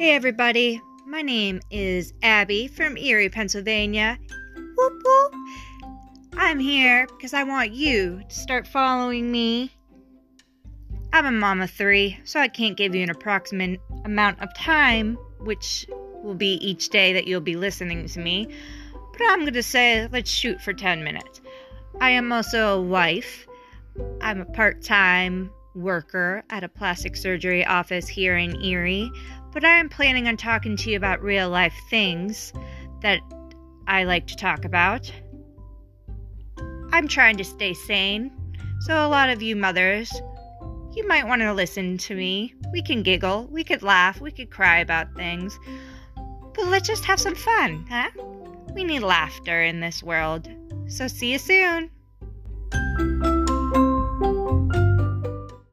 Hey everybody, my name is Abbey from Erie, Pennsylvania. Whoop whoop. I'm here because I want you to start following me. I'm a mom of three, so I can't give you an approximate amount of time, which will be each day that you'll be listening to me. But I'm going to say let's shoot for 10 minutes. I am also a wife. I'm a part time worker at a plastic surgery office here in Erie, but I am planning on talking to you about real life things that I like to talk about. I'm trying to stay sane, so a lot of you mothers, you might want to listen to me. We can giggle, we could laugh, we could cry about things, but let's just have some fun, huh? We need laughter in this world. So see you soon.